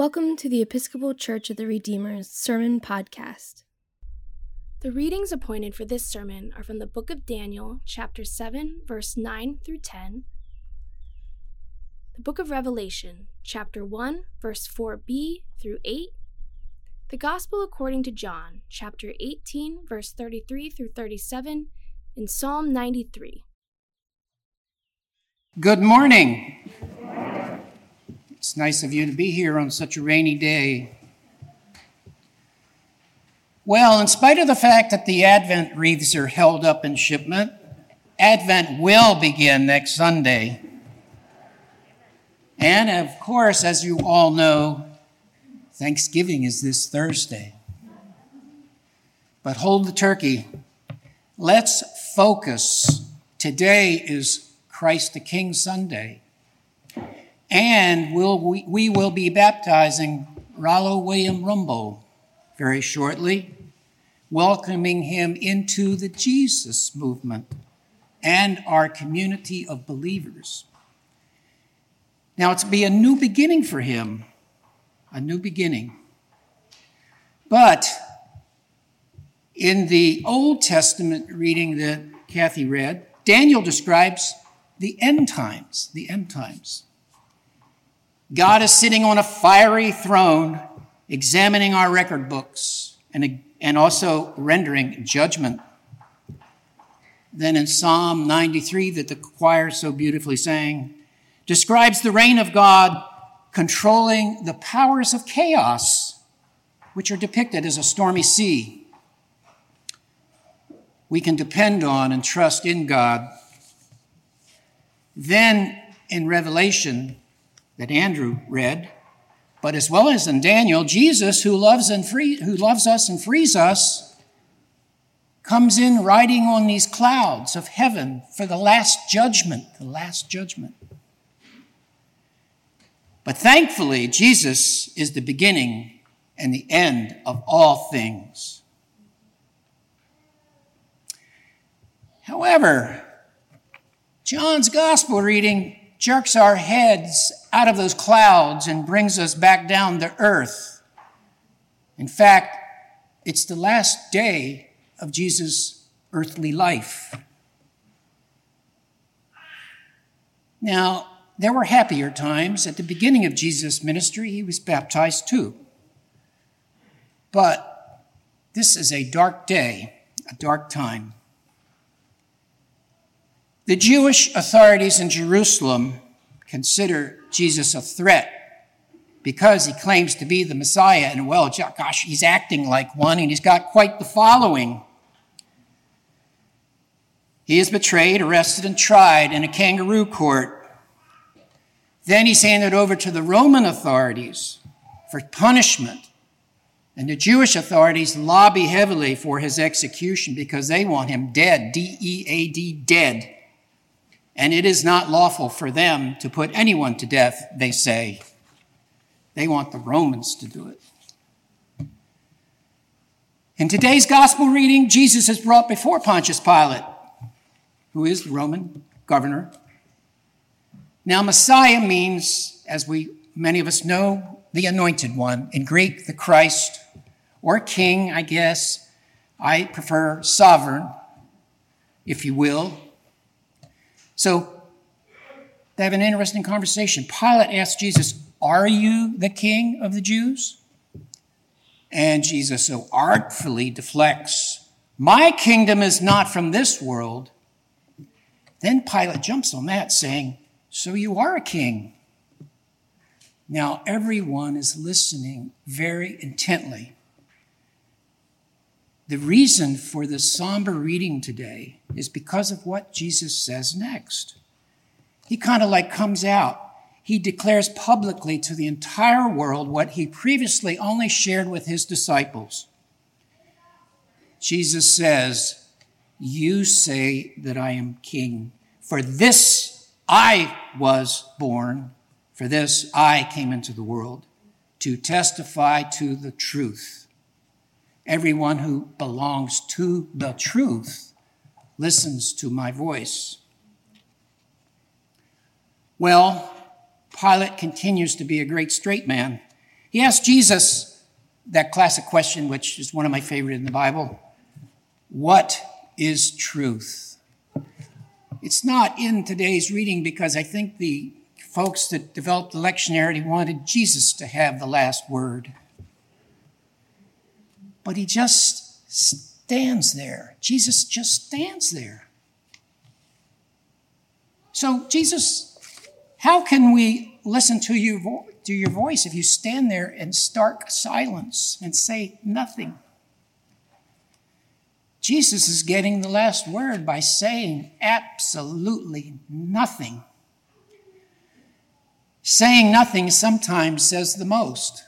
Welcome to the Episcopal Church of the Redeemer's Sermon Podcast. The readings appointed for this sermon are from the book of Daniel, chapter 7, verse 9 through 10, the book of Revelation, chapter 1, verse 4b through 8, the Gospel according to John, chapter 18, verse 33 through 37, and Psalm 93. Good morning. It's nice of you to be here on such a rainy day. Well, in spite of the fact that the Advent wreaths are held up in shipment, Advent will begin next Sunday. And of course, as you all know, Thanksgiving is this Thursday. But hold the turkey. Let's focus. Today is Christ the King Sunday. And we'll, we, we will be baptizing Rollo William Rumble very shortly, welcoming him into the Jesus movement and our community of believers. Now, it's be a new beginning for him, a new beginning. But in the Old Testament reading that Kathy read, Daniel describes the end times, the end times. God is sitting on a fiery throne, examining our record books and, and also rendering judgment. Then in Psalm 93, that the choir so beautifully sang, describes the reign of God controlling the powers of chaos, which are depicted as a stormy sea. We can depend on and trust in God. Then in Revelation, that Andrew read, but as well as in Daniel, Jesus, who loves and free, who loves us and frees us, comes in riding on these clouds of heaven for the last judgment, the last judgment. But thankfully, Jesus is the beginning and the end of all things. However, John's gospel reading jerks our heads out of those clouds and brings us back down to earth. In fact, it's the last day of Jesus' earthly life. Now, there were happier times. At the beginning of Jesus' ministry, he was baptized too. But this is a dark day, a dark time. The Jewish authorities in Jerusalem consider Jesus a threat because he claims to be the Messiah. And well, gosh, he's acting like one and he's got quite the following. He is betrayed, arrested, and tried in a kangaroo court. Then he's handed over to the Roman authorities for punishment. And the Jewish authorities lobby heavily for his execution because they want him dead, D E A D, dead and it is not lawful for them to put anyone to death, they say. They want the Romans to do it. In today's gospel reading, Jesus is brought before Pontius Pilate, who is the Roman governor. Now, Messiah means, as we many of us know, the anointed one. In Greek, the Christ, or king, I guess. I prefer sovereign, if you will. So they have an interesting conversation. Pilate asks Jesus, Are you the king of the Jews? And Jesus so artfully deflects, My kingdom is not from this world. Then Pilate jumps on that, saying, So you are a king. Now everyone is listening very intently. The reason for the somber reading today is because of what Jesus says next. He kind of like comes out. He declares publicly to the entire world what he previously only shared with his disciples. Jesus says, You say that I am king. For this I was born, for this I came into the world, to testify to the truth. Everyone who belongs to the truth listens to my voice. Well, Pilate continues to be a great straight man. He asked Jesus that classic question, which is one of my favorite in the Bible What is truth? It's not in today's reading because I think the folks that developed the lectionary wanted Jesus to have the last word. But he just stands there. Jesus just stands there. So, Jesus, how can we listen to you to your voice if you stand there in stark silence and say nothing? Jesus is getting the last word by saying absolutely nothing. Saying nothing sometimes says the most.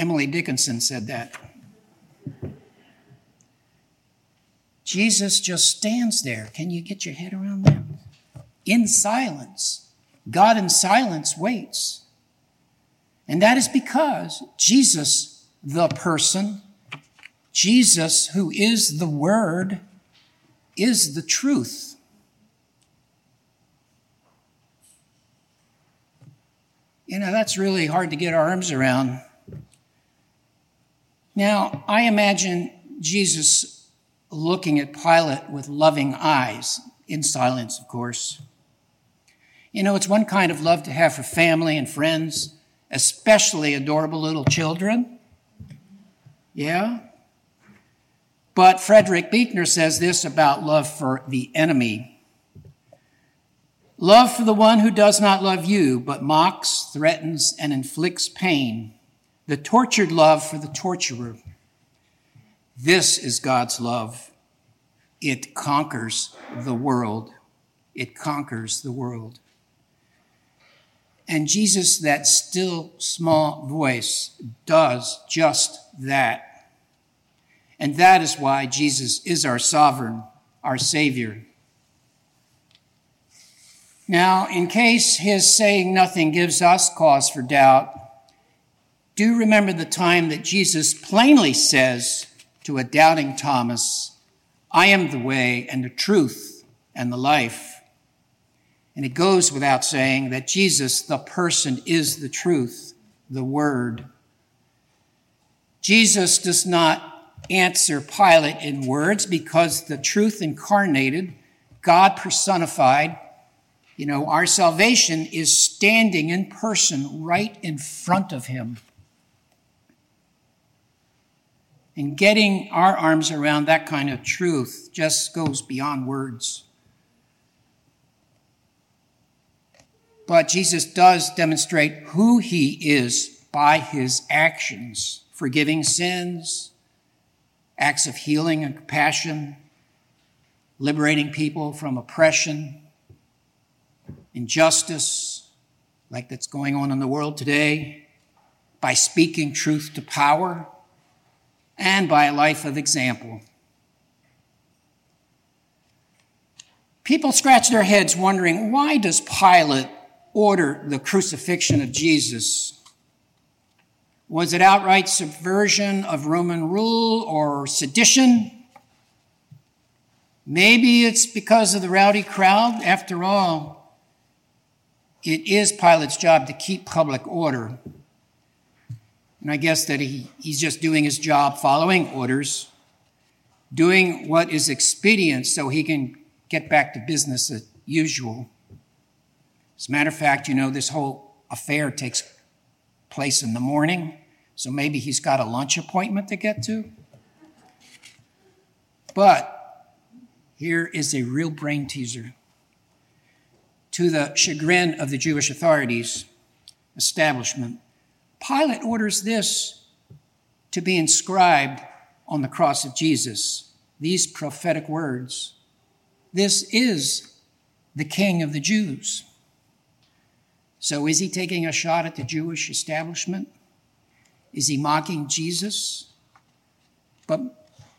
Emily Dickinson said that. Jesus just stands there. Can you get your head around that? In silence. God in silence waits. And that is because Jesus, the person, Jesus, who is the Word, is the truth. You know, that's really hard to get our arms around. Now, I imagine Jesus looking at Pilate with loving eyes, in silence, of course. You know, it's one kind of love to have for family and friends, especially adorable little children. Yeah? But Frederick Buechner says this about love for the enemy love for the one who does not love you, but mocks, threatens, and inflicts pain, the tortured love for the torturer. This is God's love. It conquers the world. It conquers the world. And Jesus, that still small voice, does just that. And that is why Jesus is our sovereign, our Savior. Now, in case his saying nothing gives us cause for doubt, do remember the time that Jesus plainly says to a doubting Thomas, I am the way and the truth and the life. And it goes without saying that Jesus, the person, is the truth, the Word. Jesus does not answer Pilate in words because the truth incarnated, God personified, you know, our salvation is standing in person right in front of him. And getting our arms around that kind of truth just goes beyond words. But Jesus does demonstrate who he is by his actions, forgiving sins, acts of healing and compassion, liberating people from oppression, injustice, like that's going on in the world today, by speaking truth to power, and by a life of example. People scratch their heads wondering why does Pilate order the crucifixion of Jesus? Was it outright subversion of Roman rule or sedition? Maybe it's because of the rowdy crowd. After all, it is Pilate's job to keep public order. And I guess that he, he's just doing his job, following orders, doing what is expedient so he can get back to business as usual. As a matter of fact, you know, this whole affair takes place in the morning. So maybe he's got a lunch appointment to get to. But here is a real brain teaser. To the chagrin of the Jewish authorities, establishment, Pilate orders this to be inscribed on the cross of Jesus. These prophetic words This is the King of the Jews. So is he taking a shot at the Jewish establishment? Is he mocking Jesus? But,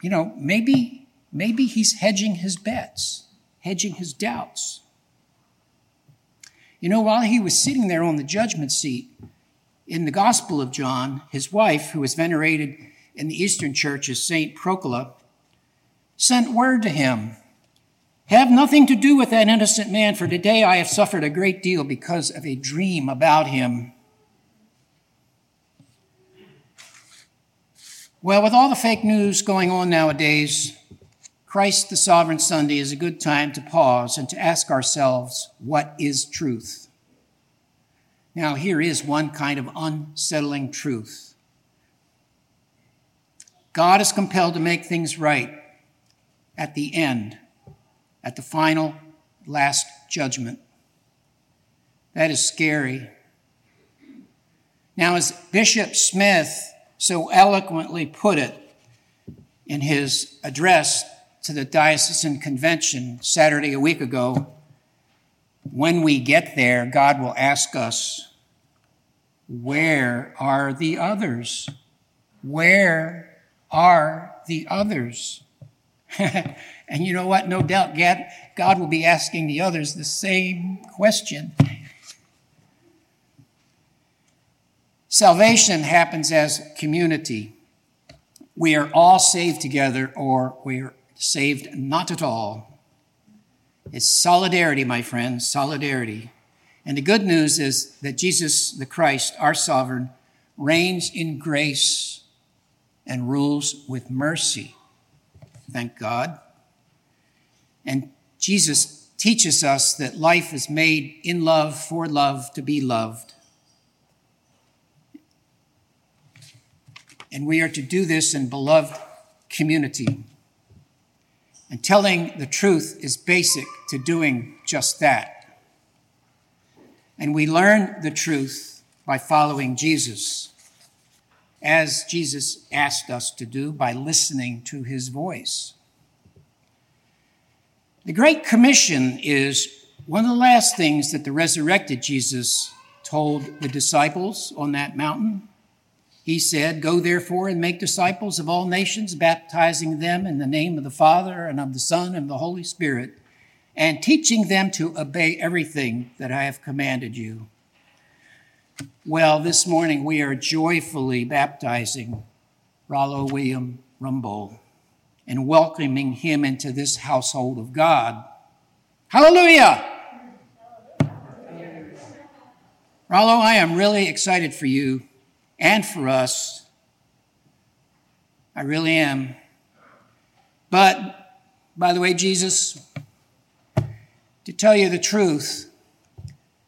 you know, maybe, maybe he's hedging his bets, hedging his doubts. You know, while he was sitting there on the judgment seat in the Gospel of John, his wife, who was venerated in the Eastern Church as Saint Procula, sent word to him Have nothing to do with that innocent man, for today I have suffered a great deal because of a dream about him. Well, with all the fake news going on nowadays, Christ the Sovereign Sunday is a good time to pause and to ask ourselves, what is truth? Now, here is one kind of unsettling truth God is compelled to make things right at the end, at the final, last judgment. That is scary. Now, as Bishop Smith so eloquently put it in his address to the diocesan convention Saturday a week ago, when we get there, God will ask us, Where are the others? Where are the others? and you know what? No doubt God will be asking the others the same question. Salvation happens as community. We are all saved together, or we are saved not at all. It's solidarity, my friends, solidarity. And the good news is that Jesus, the Christ, our sovereign, reigns in grace and rules with mercy. Thank God. And Jesus teaches us that life is made in love, for love, to be loved. And we are to do this in beloved community. And telling the truth is basic to doing just that. And we learn the truth by following Jesus, as Jesus asked us to do by listening to his voice. The Great Commission is one of the last things that the resurrected Jesus told the disciples on that mountain. He said, Go therefore and make disciples of all nations, baptizing them in the name of the Father and of the Son and of the Holy Spirit, and teaching them to obey everything that I have commanded you. Well, this morning we are joyfully baptizing Rollo William Rumbold and welcoming him into this household of God. Hallelujah! Rollo, I am really excited for you and for us. I really am. But, by the way, Jesus, to tell you the truth,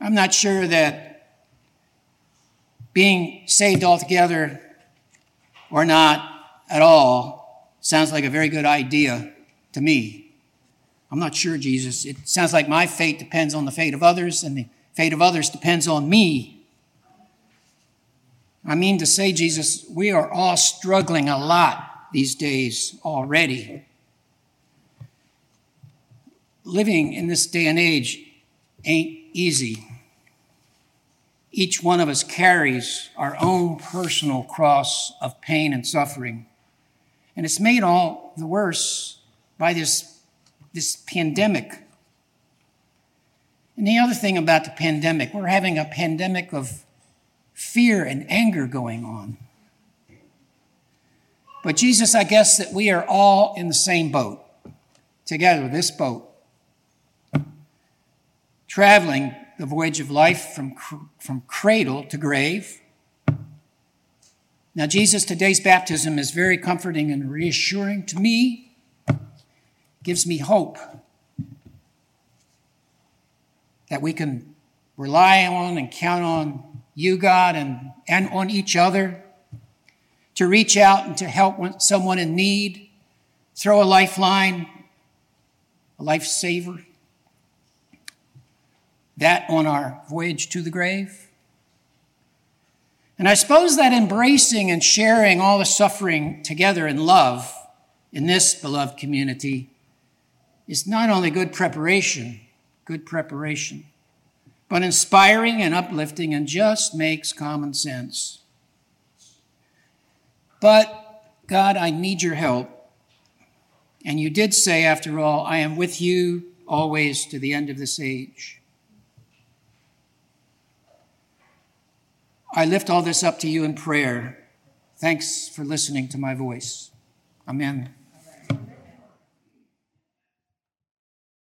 I'm not sure that being saved altogether or not at all sounds like a very good idea to me. I'm not sure, Jesus. It sounds like my fate depends on the fate of others, and the fate of others depends on me. I mean to say, Jesus, we are all struggling a lot these days already. Living in this day and age ain't easy. Each one of us carries our own personal cross of pain and suffering. And it's made all the worse by this, this pandemic. And the other thing about the pandemic, we're having a pandemic of fear and anger going on. But Jesus, I guess that we are all in the same boat, together, this boat, traveling the voyage of life from, from cradle to grave. Now, Jesus, today's baptism is very comforting and reassuring to me, gives me hope that we can rely on and count on you, God, and, and on each other, to reach out and to help someone in need, throw a lifeline, a lifesaver. That on our voyage to the grave. And I suppose that embracing and sharing all the suffering together in love in this beloved community is not only good preparation, good preparation, but inspiring and uplifting and just makes common sense. But God, I need your help. And you did say, after all, I am with you always to the end of this age. I lift all this up to you in prayer. Thanks for listening to my voice. Amen.